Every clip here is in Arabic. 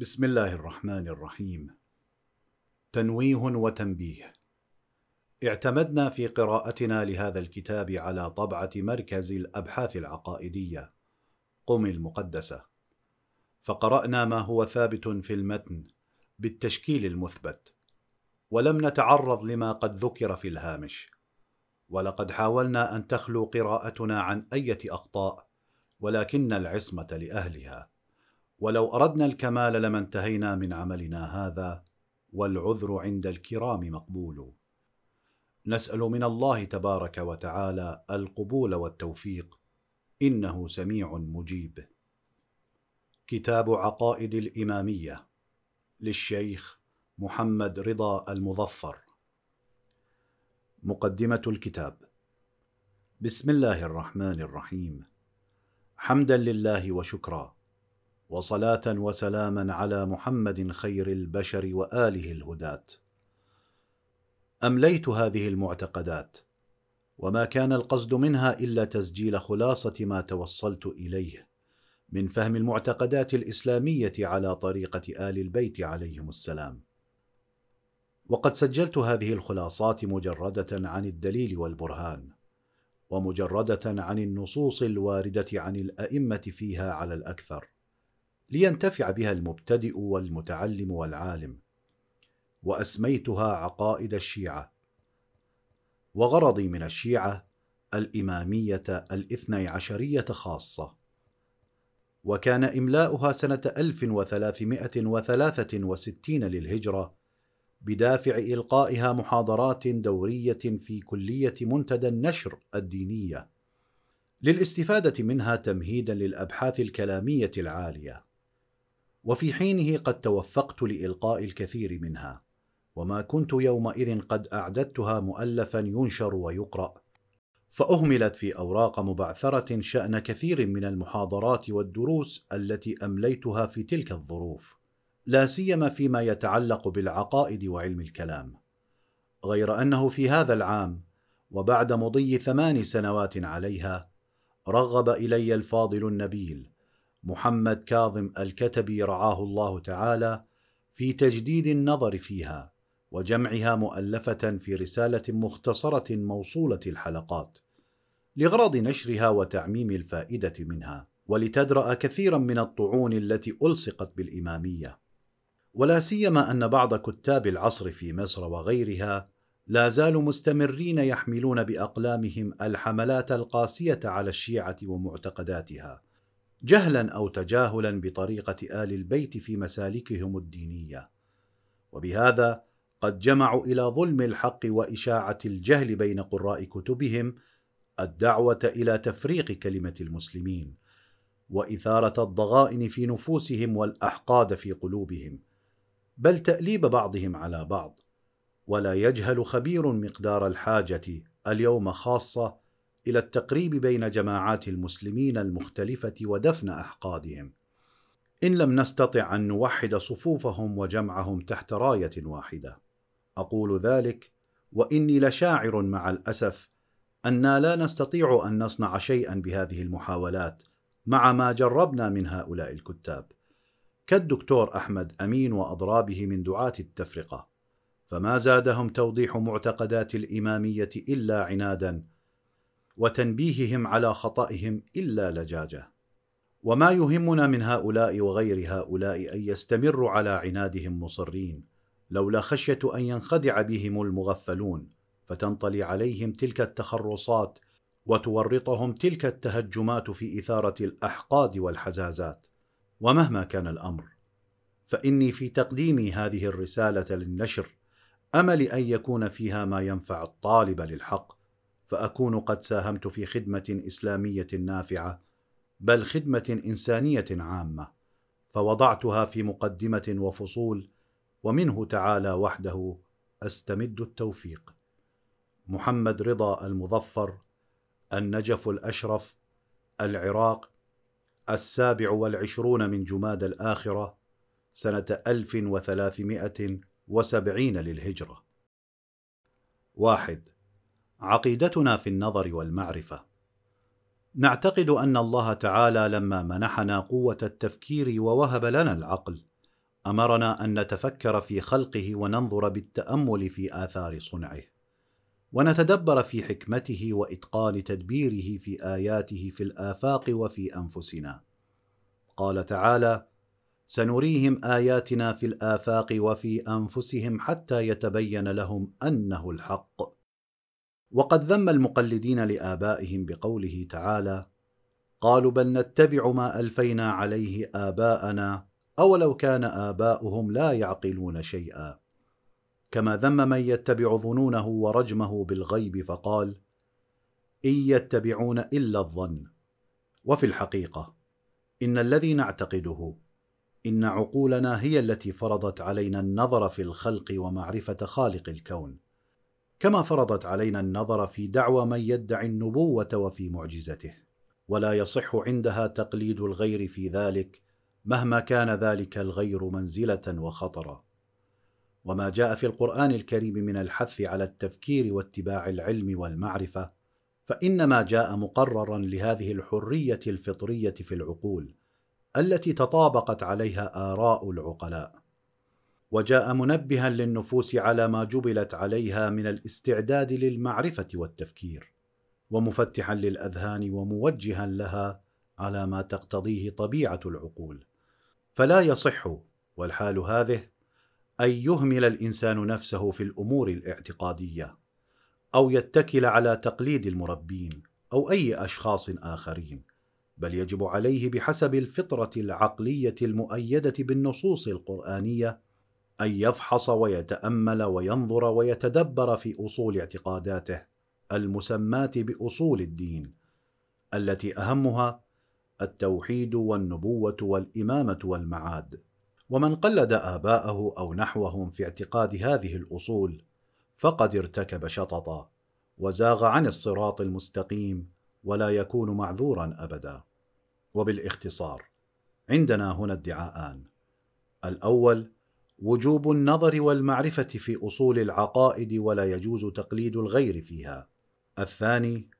بسم الله الرحمن الرحيم. تنويه وتنبيه. اعتمدنا في قراءتنا لهذا الكتاب على طبعة مركز الأبحاث العقائدية قم المقدسة. فقرأنا ما هو ثابت في المتن بالتشكيل المثبت ولم نتعرض لما قد ذكر في الهامش. ولقد حاولنا أن تخلو قراءتنا عن أية أخطاء ولكن العصمة لأهلها. ولو أردنا الكمال لما انتهينا من عملنا هذا والعذر عند الكرام مقبول. نسأل من الله تبارك وتعالى القبول والتوفيق إنه سميع مجيب. كتاب عقائد الإمامية للشيخ محمد رضا المظفر. مقدمة الكتاب. بسم الله الرحمن الرحيم. حمدا لله وشكرا. وصلاة وسلاما على محمد خير البشر وآله الهداة. أمليت هذه المعتقدات وما كان القصد منها إلا تسجيل خلاصة ما توصلت إليه من فهم المعتقدات الإسلامية على طريقة آل البيت عليهم السلام. وقد سجلت هذه الخلاصات مجردة عن الدليل والبرهان ومجردة عن النصوص الواردة عن الأئمة فيها على الأكثر. لينتفع بها المبتدئ والمتعلم والعالم. وأسميتها عقائد الشيعة. وغرضي من الشيعة الإمامية الاثني عشرية خاصة. وكان إملاؤها سنة 1363 للهجرة بدافع إلقائها محاضرات دورية في كلية منتدى النشر الدينية. للاستفادة منها تمهيدا للأبحاث الكلامية العالية. وفي حينه قد توفقت لإلقاء الكثير منها وما كنت يومئذ قد أعددتها مؤلفا ينشر ويقرأ فأهملت في أوراق مبعثرة شأن كثير من المحاضرات والدروس التي أمليتها في تلك الظروف لا سيما فيما يتعلق بالعقائد وعلم الكلام غير أنه في هذا العام وبعد مضي ثمان سنوات عليها رغب إلي الفاضل النبيل محمد كاظم الكتبي رعاه الله تعالى في تجديد النظر فيها وجمعها مؤلفة في رسالة مختصرة موصولة الحلقات لغرض نشرها وتعميم الفائدة منها ولتدرأ كثيرا من الطعون التي ألصقت بالإمامية. ولا سيما أن بعض كتاب العصر في مصر وغيرها لا زالوا مستمرين يحملون بأقلامهم الحملات القاسية على الشيعة ومعتقداتها. جهلا أو تجاهلا بطريقة آل البيت في مسالكهم الدينية. وبهذا قد جمعوا إلى ظلم الحق وإشاعة الجهل بين قراء كتبهم الدعوة إلى تفريق كلمة المسلمين وإثارة الضغائن في نفوسهم والأحقاد في قلوبهم بل تأليب بعضهم على بعض. ولا يجهل خبير مقدار الحاجة اليوم خاصة إلى التقريب بين جماعات المسلمين المختلفة ودفن أحقادهم. إن لم نستطع أن نوحد صفوفهم وجمعهم تحت راية واحدة. أقول ذلك وإني لشاعر مع الأسف أنا لا نستطيع أن نصنع شيئا بهذه المحاولات مع ما جربنا من هؤلاء الكتاب. كالدكتور أحمد أمين وأضرابه من دعاة التفرقة. فما زادهم توضيح معتقدات الإمامية إلا عنادا وتنبيههم على خطئهم إلا لجاجة. وما يهمنا من هؤلاء وغير هؤلاء أن يستمروا على عنادهم مصرين لولا خشية أن ينخدع بهم المغفلون فتنطلي عليهم تلك التخرصات وتورطهم تلك التهجمات في إثارة الأحقاد والحزازات. ومهما كان الأمر فإني في تقديمي هذه الرسالة للنشر أمل أن يكون فيها ما ينفع الطالب للحق فأكون قد ساهمت في خدمة إسلامية نافعة بل خدمة إنسانية عامة فوضعتها في مقدمة وفصول ومنه تعالى وحده أستمد التوفيق. محمد رضا المظفر النجف الأشرف العراق السابع والعشرون من جماد الآخرة سنة ألف وثلاثمائة وسبعين للهجرة. واحد عقيدتنا في النظر والمعرفة. نعتقد أن الله تعالى لما منحنا قوة التفكير ووهب لنا العقل أمرنا أن نتفكر في خلقه وننظر بالتأمل في آثار صنعه ونتدبر في حكمته وإتقان تدبيره في آياته في الآفاق وفي أنفسنا. قال تعالى سنريهم آياتنا في الآفاق وفي أنفسهم حتى يتبين لهم أنه الحق. وقد ذم المقلدين لآبائهم بقوله تعالى قالوا بل نتبع ما ألفينا عليه آباءنا أولو كان آباؤهم لا يعقلون شيئا. كما ذم من يتبع ظنونه ورجمه بالغيب فقال إن يتبعون إلا الظن. وفي الحقيقة إن الذي نعتقده إن عقولنا هي التي فرضت علينا النظر في الخلق ومعرفة خالق الكون. كما فرضت علينا النظر في دعوى من يدعي النبوة وفي معجزته ولا يصح عندها تقليد الغير في ذلك مهما كان ذلك الغير منزلة وخطرا. وما جاء في القرآن الكريم من الحث على التفكير واتباع العلم والمعرفة فإنما جاء مقررا لهذه الحرية الفطرية في العقول التي تطابقت عليها آراء العقلاء. وجاء منبها للنفوس على ما جبلت عليها من الاستعداد للمعرفة والتفكير ومفتحا للأذهان وموجها لها على ما تقتضيه طبيعة العقول. فلا يصح والحال هذه أن يهمل الإنسان نفسه في الأمور الاعتقادية أو يتكل على تقليد المربين أو أي أشخاص آخرين بل يجب عليه بحسب الفطرة العقلية المؤيدة بالنصوص القرآنية أن يفحص ويتأمل وينظر ويتدبر في أصول اعتقاداته المسماة بأصول الدين التي أهمها التوحيد والنبوة والإمامة والمعاد. ومن قلد آباءه أو نحوهم في اعتقاد هذه الأصول فقد ارتكب شططا وزاغ عن الصراط المستقيم ولا يكون معذورا أبدا. وبالاختصار عندنا هنا ادعاءان. الأول وجوب النظر والمعرفة في أصول العقائد ولا يجوز تقليد الغير فيها. الثاني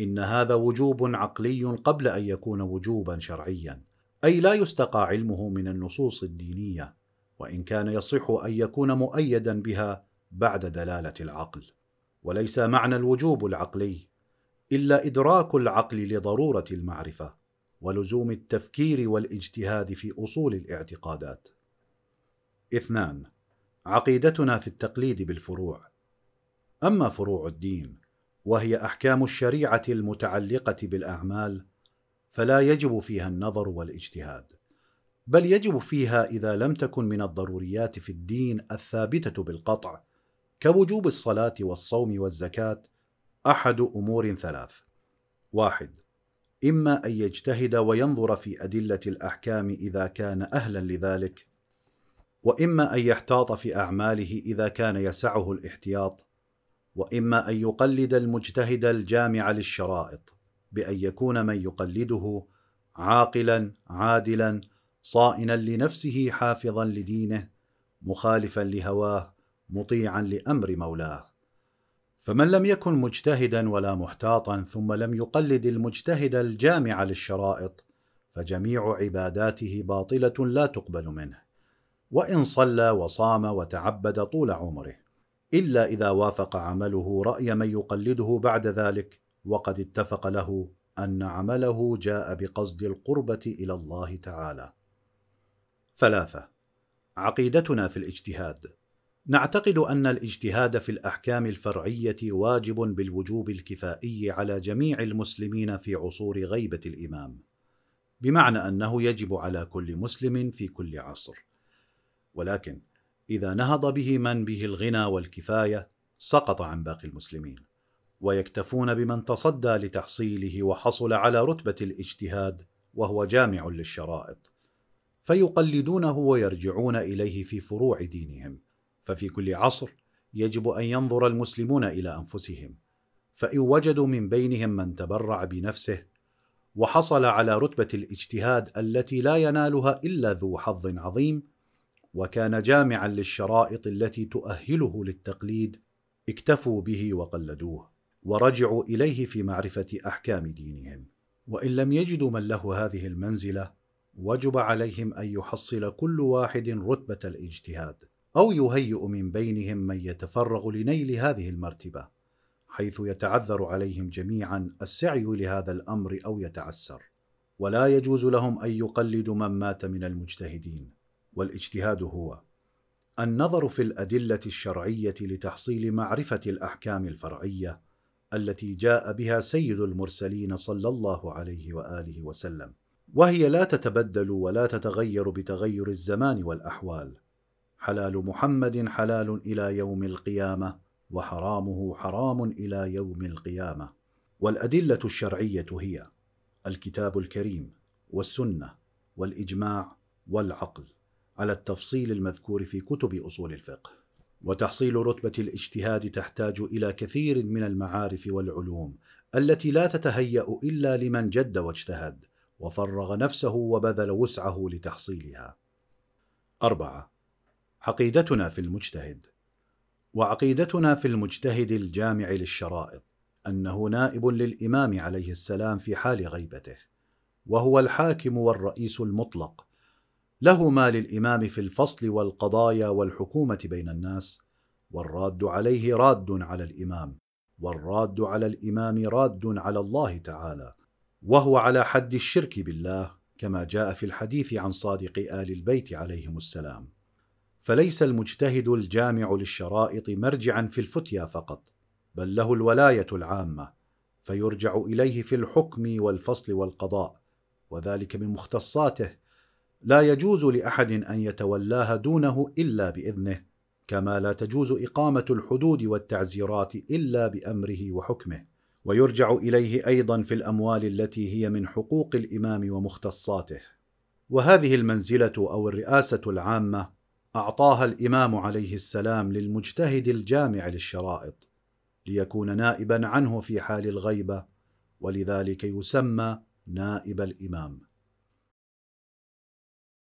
إن هذا وجوب عقلي قبل أن يكون وجوبا شرعيا أي لا يستقى علمه من النصوص الدينية وإن كان يصح أن يكون مؤيدا بها بعد دلالة العقل. وليس معنى الوجوب العقلي إلا إدراك العقل لضرورة المعرفة ولزوم التفكير والاجتهاد في أصول الاعتقادات. اثنان عقيدتنا في التقليد بالفروع. أما فروع الدين وهي أحكام الشريعة المتعلقة بالأعمال فلا يجب فيها النظر والاجتهاد بل يجب فيها إذا لم تكن من الضروريات في الدين الثابتة بالقطع كوجوب الصلاة والصوم والزكاة أحد أمور ثلاث. واحد إما أن يجتهد وينظر في أدلة الأحكام إذا كان أهلا لذلك وإما أن يحتاط في أعماله إذا كان يسعه الاحتياط وإما أن يقلد المجتهد الجامع للشرائط بأن يكون من يقلده عاقلا عادلا صائنا لنفسه حافظا لدينه مخالفا لهواه مطيعا لأمر مولاه. فمن لم يكن مجتهدا ولا محتاطا ثم لم يقلد المجتهد الجامع للشرائط فجميع عباداته باطلة لا تقبل منه. وإن صلى وصام وتعبد طول عمره إلا إذا وافق عمله رأي من يقلده بعد ذلك وقد اتفق له أن عمله جاء بقصد القربة إلى الله تعالى. ثلاثة عقيدتنا في الاجتهاد. نعتقد أن الاجتهاد في الأحكام الفرعية واجب بالوجوب الكفائي على جميع المسلمين في عصور غيبة الإمام بمعنى أنه يجب على كل مسلم في كل عصر ولكن إذا نهض به من به الغنى والكفاية سقط عن باقي المسلمين ويكتفون بمن تصدى لتحصيله وحصل على رتبة الاجتهاد وهو جامع للشرائط فيقلدونه ويرجعون إليه في فروع دينهم ففي كل عصر يجب أن ينظر المسلمون إلى أنفسهم فإن وجدوا من بينهم من تبرع بنفسه وحصل على رتبة الاجتهاد التي لا ينالها إلا ذو حظ عظيم وكان جامعا للشرائط التي تؤهله للتقليد اكتفوا به وقلدوه ورجعوا إليه في معرفة أحكام دينهم. وإن لم يجدوا من له هذه المنزلة وجب عليهم أن يحصل كل واحد رتبة الاجتهاد أو يهيئ من بينهم من يتفرغ لنيل هذه المرتبة حيث يتعذر عليهم جميعا السعي لهذا الأمر أو يتعسر. ولا يجوز لهم أن يقلدوا من مات من المجتهدين. والاجتهاد هو النظر في الأدلة الشرعية لتحصيل معرفة الأحكام الفرعية التي جاء بها سيد المرسلين صلى الله عليه وآله وسلم وهي لا تتبدل ولا تتغير بتغير الزمان والأحوال. حلال محمد حلال إلى يوم القيامة وحرامه حرام إلى يوم القيامة. والأدلة الشرعية هي الكتاب الكريم والسنة والإجماع والعقل. على التفصيل المذكور في كتب أصول الفقه وتحصيل رتبة الاجتهاد تحتاج إلى كثير من المعارف والعلوم التي لا تتهيأ إلا لمن جد واجتهد وفرغ نفسه وبذل وسعه لتحصيلها. أربعة. عقيدتنا في المجتهد. وعقيدتنا في المجتهد الجامع للشرائط أنه نائب للإمام عليه السلام في حال غيبته وهو الحاكم والرئيس المطلق له ما للإمام في الفصل والقضايا والحكومة بين الناس والراد عليه راد على الإمام والراد على الإمام راد على الله تعالى وهو على حد الشرك بالله كما جاء في الحديث عن صادق آل البيت عليهم السلام. فليس المجتهد الجامع للشرائط مرجعا في الفتيا فقط بل له الولاية العامة فيرجع إليه في الحكم والفصل والقضاء وذلك من مختصاته لا يجوز لأحد أن يتولاها دونه إلا بإذنه كما لا تجوز إقامة الحدود والتعزيرات إلا بأمره وحكمه. ويرجع إليه أيضا في الأموال التي هي من حقوق الإمام ومختصاته. وهذه المنزلة أو الرئاسة العامة أعطاها الإمام عليه السلام للمجتهد الجامع للشرائط ليكون نائبا عنه في حال الغيبة ولذلك يسمى نائب الإمام.